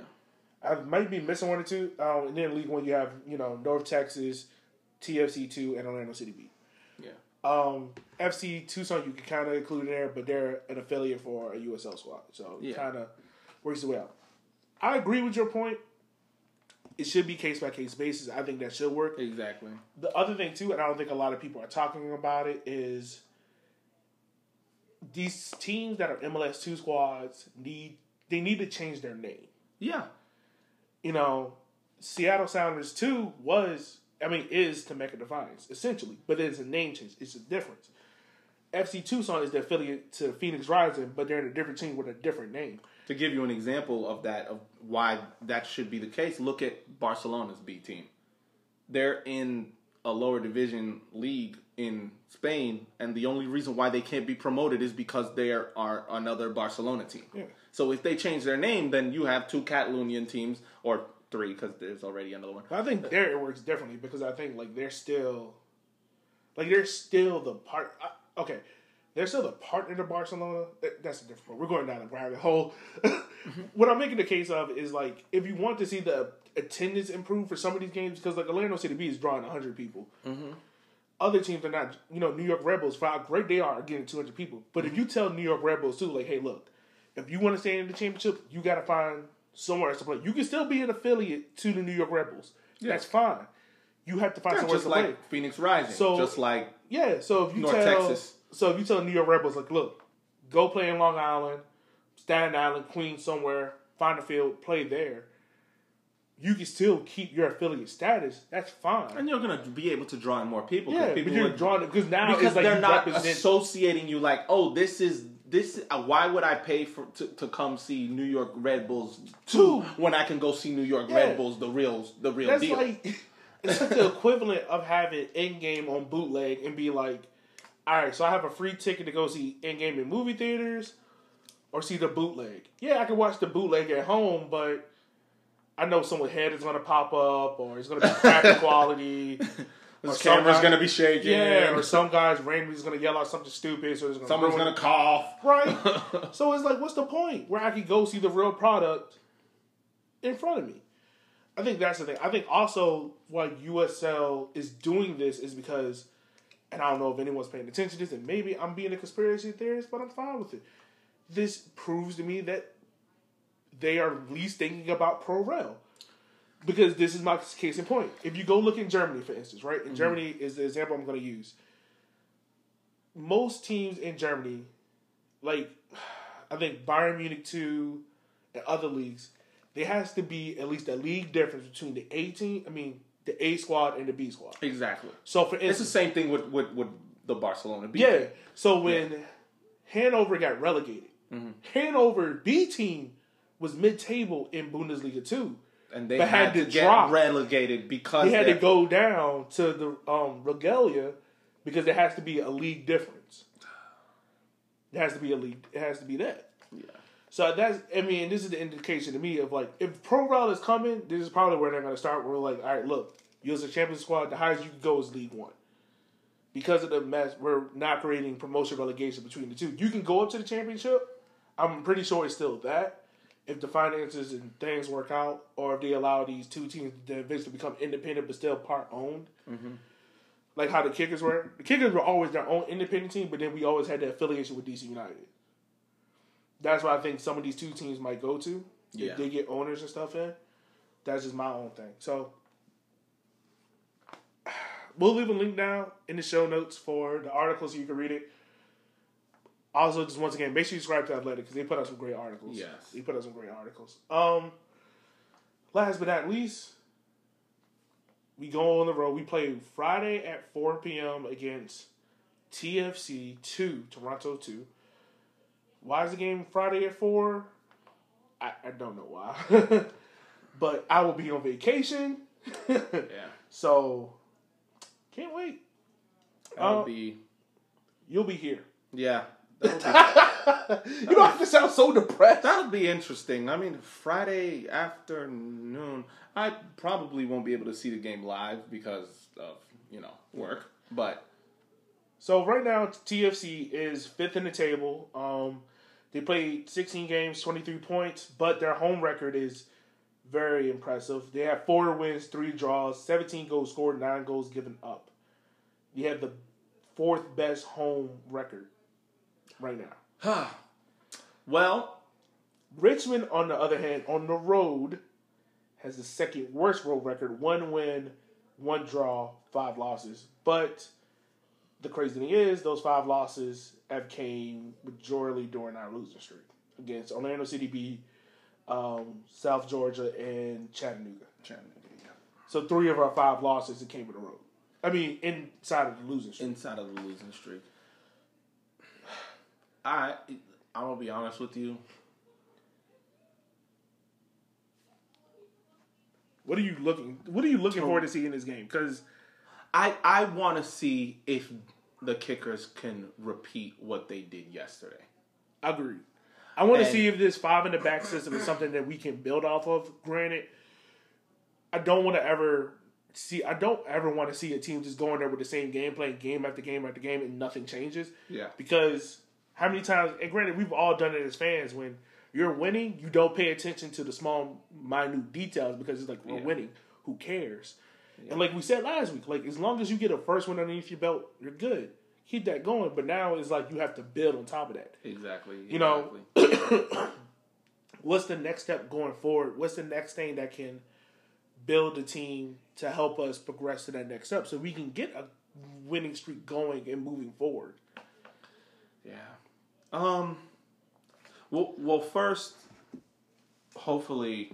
I might be missing one or two. Um, and then League One, you have you know North Texas, TFC two, and Orlando City B. Yeah. Um, FC Tucson, you can kind of include in there, but they're an affiliate for a USL squad, so Yeah. it kind of works the way out. I agree with your point. It should be case by case basis. I think that should work. Exactly. The other thing too, and I don't think a lot of people are talking about it, is these teams that are MLS two squads need they need to change their name. Yeah. You know, Seattle Sounders two was I mean is Temecula Defiance essentially, but it's a name change. It's a difference. FC Tucson is the affiliate to Phoenix Rising, but they're in a different team with a different name. To give you an example of that, of why that should be the case, look at Barcelona's B team. They're in a a lower division league in Spain, and the only reason why they can't be promoted is because they are, another Barcelona team. Yeah. So if they change their name, then you have two Catalonian teams or three because there's already another one. I think there it works differently because I think like they're still, like they're still the part. Uh, okay, they're still the partner to Barcelona. That, that's a different. We're going down a rabbit hole. what I'm making the case of is like if you want to see the attendance improve for some of these games because like Orlando City B is drawing 100 people. Other teams are not. You know, New York Red Bulls for how great they are, are getting 200 people. But if mm-hmm. you tell New York Red Bulls too, like, hey, look, if you want to stay in the championship, you got to find somewhere else to play. You can still be an affiliate to the New York Red Bulls. That's fine. You have to find Yeah, somewhere just to like play. Phoenix Rising, So- just like Yeah, so if you North tell Texas. so if you tell New York Red Bulls like, look, go play in Long Island, Staten Island, Queens, somewhere, find a field, play there. You can still keep your affiliate status. That's fine. and you're gonna be able to draw in more people. yeah, people but you're would- drawing because now because it's like they're not represent. associating you like, oh, this is this. Uh, why would I pay for to, to come see New York Red Bulls two when I can go see New York Yeah. Red Bulls the real the real That's deal? like it's like the equivalent of having in game on bootleg and be like, all right, so I have a free ticket to go see in game in movie theaters or see the bootleg. Yeah, I can watch the bootleg at home, but I know someone's head is gonna pop up or it's gonna be crappy quality. the or some camera's guy- gonna be shaking. Yeah, or some guys randomly is gonna yell out something stupid, so it's gonna someone's gonna cough. right? so it's like, what's the point? Where I could go see the real product in front of me. I think that's the thing. I think also why USL is doing this is because, and I don't know if anyone's paying attention to this, and maybe I'm being a conspiracy theorist, but I'm fine with it. This proves to me that they are at least thinking about pro rel. Because this is my case in point. If you go look in Germany, for instance, right? In Germany is the example I'm going to use. Most teams in Germany, like I think Bayern Munich two and other leagues, there has to be at least a league difference between the A team, I mean the A squad and the B squad. Exactly. So for It's the same thing with with, with the Barcelona. B yeah. So when Hanover got relegated, Mm-hmm. Hanover B team was mid table in Bundesliga two. and they But had, had to get drop. relegated because They had to go down to the um, Regionalliga because there has to be a league difference. It has to be a league. It has to be that. Yeah. So that's. I mean, this is the indication to me of like if pro rel is coming, this is probably where they're going to start. We're like, all right, look, you as a champion squad, the highest you can go is League One. Because of the mess, we're not creating promotion relegation between the two. You can go up to the championship. I'm pretty sure it's still that. If the finances and things work out, or if they allow these two teams to eventually become independent but still part owned, mm-hmm. like how the Kickers were. The Kickers were always their own independent team, but then we always had the affiliation with DC United. That's why I think some of these two teams might go to Yeah. if they get owners and stuff in. That's just my own thing. So we'll leave a link down in the show notes for the article so you can read it. Also, just once again, make sure you subscribe to Athletic because they put out some great articles. Yes. they put out some great articles. Um, last but not least, we go on the road. We play Friday at 4 p.m. against TFC 2, Toronto 2. Why is the game Friday at 4? I, I don't know why. but I will be on vacation. Yeah. so, can't wait. I'll Uh, be You'll be here. yeah. You don't have to sound so depressed. that'll be interesting. I mean, Friday afternoon. I probably won't be able to see the game live because of you know work. But So right now, TFC is fifth in the table. Um, they played 16 games, 23 points, but their home record is very impressive. They have four wins, three draws, 17 goals scored, nine goals given up. You have the fourth best home record right now. well, Richmond, on the other hand, on the road, has the second worst road record: one win, one draw, five losses. But the crazy thing is, those five losses have came majority during our losing streak against Orlando City B, um, South Georgia, and Chattanooga. Chattanooga. So three of our five losses that came with the road. I mean, inside of the losing streak. inside of the losing streak. I I'm gonna be honest with you. What are you looking? What are you looking forward to see in this game? Because I I want to see if the kickers can repeat what they did yesterday. Agreed. I want to see if this five in the back system is something that we can build off of. Granted, I don't want to ever see. I don't ever want to see a team just going there with the same game, playing game after game after game, and nothing changes. Yeah. Because how many times? And granted, we've all done it as fans. When you're winning, you don't pay attention to the small, minute details because it's like we're Yeah. winning. Who cares? And like we said last week, like as long as you get a first one underneath your belt, you're good. Keep that going. But now it's like you have to build on top of that. Exactly. You know, exactly. what's the next step going forward? What's the next thing that can build the team to help us progress to that next step so we can get a winning streak going and moving forward? Yeah. Um. Well, well, first, hopefully,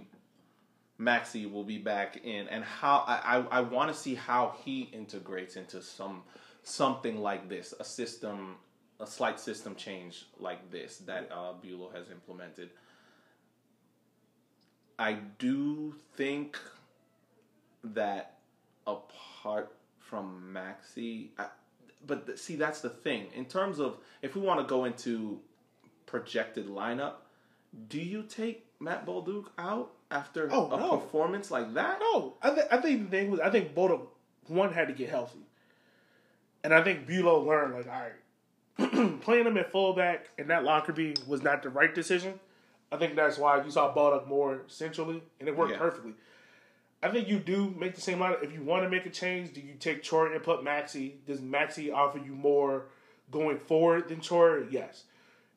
Maxi will be back in, and how I I, I want to see how he integrates into some something like this, a system, a slight system change like this that uh, Bulow has implemented. I do think that apart from Maxi, I, but see that's the thing. In terms of if we want to go into projected lineup, do you take Matt Bolduc out after Oh, a no. performance like that? No, I, th- I think the thing was I think Boda one had to get healthy, and I think Bulow learned like all right, playing him at fullback and that Lockerbie was not the right decision. I think that's why you saw Bolduc more centrally, and it worked Yeah. perfectly. I think you do make the same line. If you want to make a change, do you take Troy and put Maxi? Does Maxi offer you more going forward than Troy? Yes.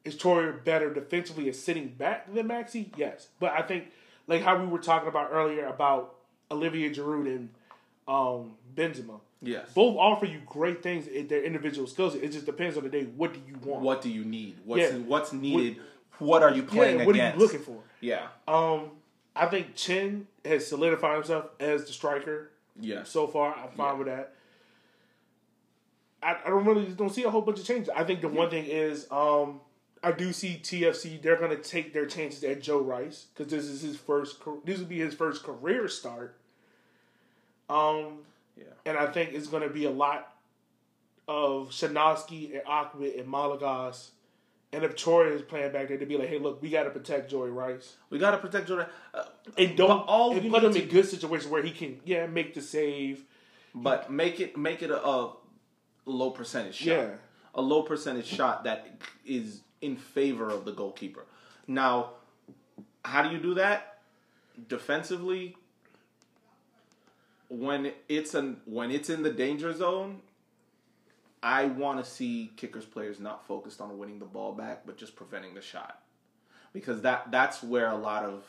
Is Troy better defensively at sitting back than Maxi? Yes. But I think, like how we were talking about earlier about Olivier Giroud and um, Benzema, Yes. both offer you great things in their individual skills. It just depends on the day. What do you want? What do you need? What's Yeah. what's needed? What are you playing yeah, what against? are you looking for? Yeah. Um, I think Chin has solidified himself as the striker Yeah. so far. I'm fine Yeah. with that. I, I don't really don't see a whole bunch of changes. I think the one thing is um, I do see TFC. They're going to take their chances at Joe Rice because this is his first. This would be his first career start. Um, yeah. and I think it's going to be a lot of Shanosky and Ahmed and Malagas. And if Troy is playing back there, to be like, hey, look, we got to protect Joey Rice. We got to protect Jordan. Uh, And don't all and put him need in good situations where he can, yeah, make the save. but make it make it a, a low percentage shot. Yeah. A low percentage shot that is in favor of the goalkeeper. Now, how do you do that? Defensively, when it's an when it's in the danger zone, I want to see kickers players not focused on winning the ball back, but just preventing the shot, because that that's where a lot of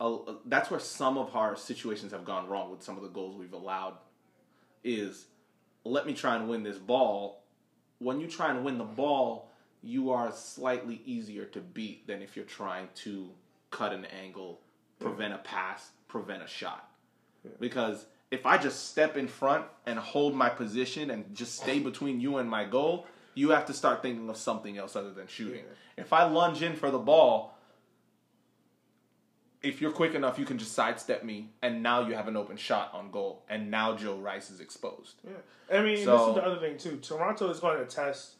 uh, that's where some of our situations have gone wrong with some of the goals we've allowed. Is let me try and win this ball. When you try and win the ball, you are slightly easier to beat than if you're trying to cut an angle, prevent a pass, prevent a shot. Because if I just step in front and hold my position and just stay between you and my goal, you have to start thinking of something else other than shooting. If I lunge in for the ball, if you're quick enough, you can just sidestep me, and now you have an open shot on goal, and now Joe Rice is exposed. Yeah. I mean, this is the other thing too. Toronto is going to test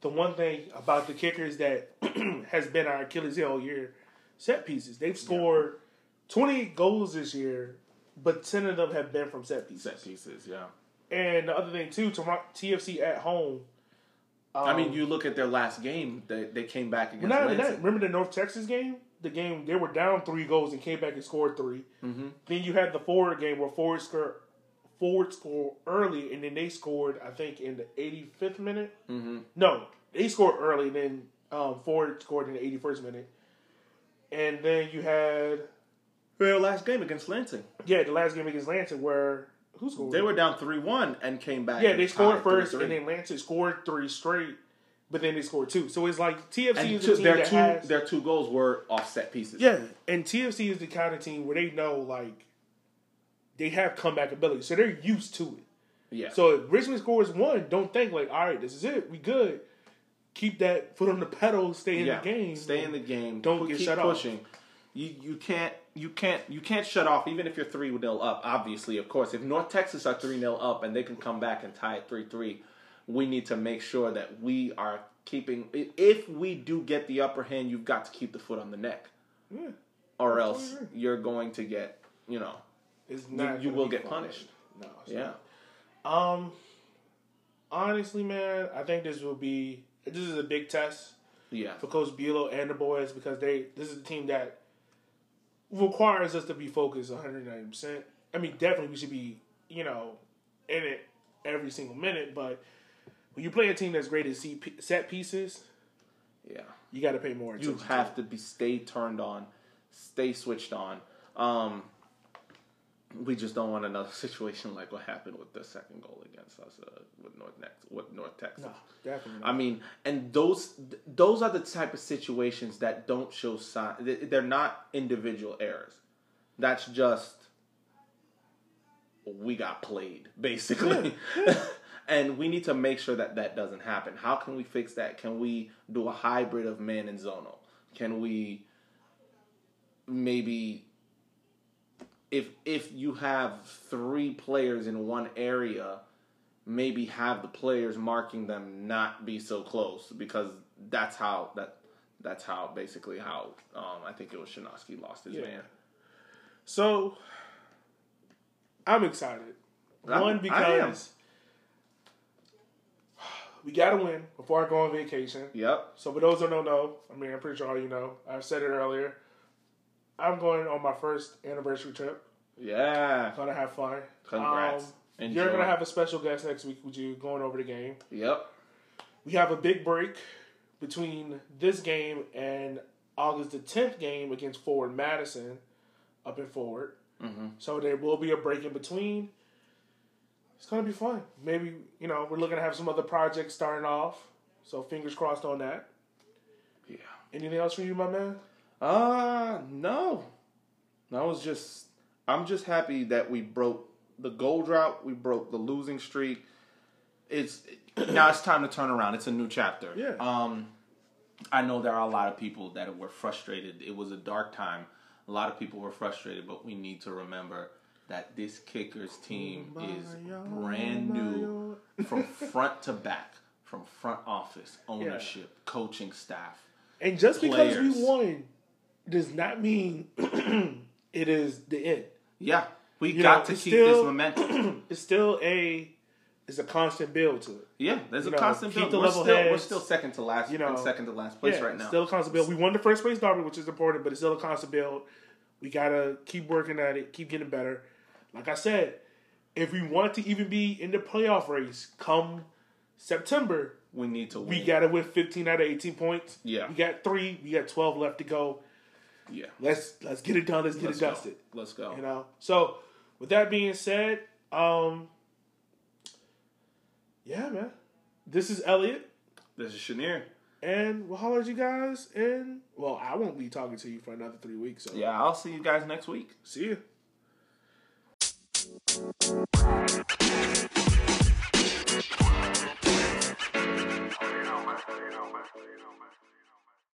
the one thing about the kickers that has been our Achilles heel all year: set pieces. They've scored 28 goals this year, but 10 of them have been from set pieces. Set pieces, yeah. And the other thing too, Toronto, TFC at home. Um, I mean, you look at their last game; they they came back against not only that, remember the North Texas game? The game they were down three goals and came back and scored 3 Mm-hmm. Then you had the forward game where forward score forward scored early and then they scored I think in the 85th minute. Mm-hmm. No, they scored early. Then um, forward scored in the 81st minute. And then you had Their last game against Lansing, yeah the last game against Lansing where who scored? they were down three one and came back. yeah they scored first 3-3. and then Lansing scored three straight. But then they scored two, so it's like TFC And is two, a team their that two has their two goals were offset pieces. Yeah, and TFC is the kind of team where they know like they have comeback ability, so they're used to it. yeah. So if Richmond scores one, don't think like, all right, this is it, we good. Keep that foot on the pedal, stay in yeah. the game, Stay in the game. Don't get keep shut off. You you can't you can't you can't shut off even if you're three 0 up. Obviously, of course, if North Texas are three 0 up and they can come back and tie it three three, we need to make sure that we are keeping. If we do get the upper hand, you've got to keep the foot on the neck, Yeah. or else you're going to get you know It's you, not you gonna will get fun. punished. No. it's Yeah. not. Um. Honestly, man, I think this will be this is a big test Yeah. for Coach Buelow and the boys because they this is a team that requires us to be focused 190. percent I mean, definitely we should be you know in it every single minute, but when you play a team that's great at set pieces, Yeah. you got to pay more You attention. have to be stay turned on, stay switched on. Um, we just don't want another situation like what happened with the second goal against us uh, with North Next with North Texas. No, definitely. I mean, and those those are the type of situations that don't show sign. They're not individual errors. That's just we got played basically, and we need to make sure that that doesn't happen. How can we fix that? Can we do a hybrid of man and zonal? Can we maybe if if you have three players in one area, maybe have the players marking them not be so close because that's how that that's how basically how um, I think it was Shanosky lost his Yeah. man. So I'm excited. I'm- One because we got to win before I go on vacation. Yep. So for those that don't know, I mean, I'm pretty sure all you know. I've said it earlier. I'm going on my first anniversary trip. Yeah. Gonna have fun. Congrats. Um, you're gonna have a special guest next week with you going over the game. Yep. We have a big break between this game and August the 10th game against Forward Madison up in Forward. Mm-hmm. So there will be a break in between. It's gonna be fun. Maybe you know we're looking to have some other projects starting off. So fingers crossed on that. Yeah. Anything else from you, my man? Uh no. I was just I'm just happy that we broke the goal drought, we broke the losing streak. It's now it's time to turn around. It's a new chapter. Yeah. Um I know there are a lot of people that were frustrated. It was a dark time. A lot of people were frustrated, but we need to remember that this kickers team is brand new from front to back, from front office, ownership, coaching staff. And just because we won does not mean it is the end. Yeah, we You got know, to keep still- this momentum. It's still a it's a constant build to it. Yeah, there's You a know, constant keep build. the We're level still, we're still second to last, You know, second to last place yeah, right now. Still a constant build. We won the first place derby, which is important, but it's still a constant build. We gotta keep working at it, keep getting better. Like I said, if we want to even be in the playoff race come September, we need to win. we gotta win 15 out of 18 points. Yeah. We got three, we got 12 left to go. Yeah, Let's let's get it done, let's get let's it go. dusted. Let's go. You know. So with that being said, um yeah, man. This is Elliot. This is Chenier. And we'll holler at you guys. And well, I won't be talking to you for another three weeks. So Yeah, I'll see you guys next week. see you.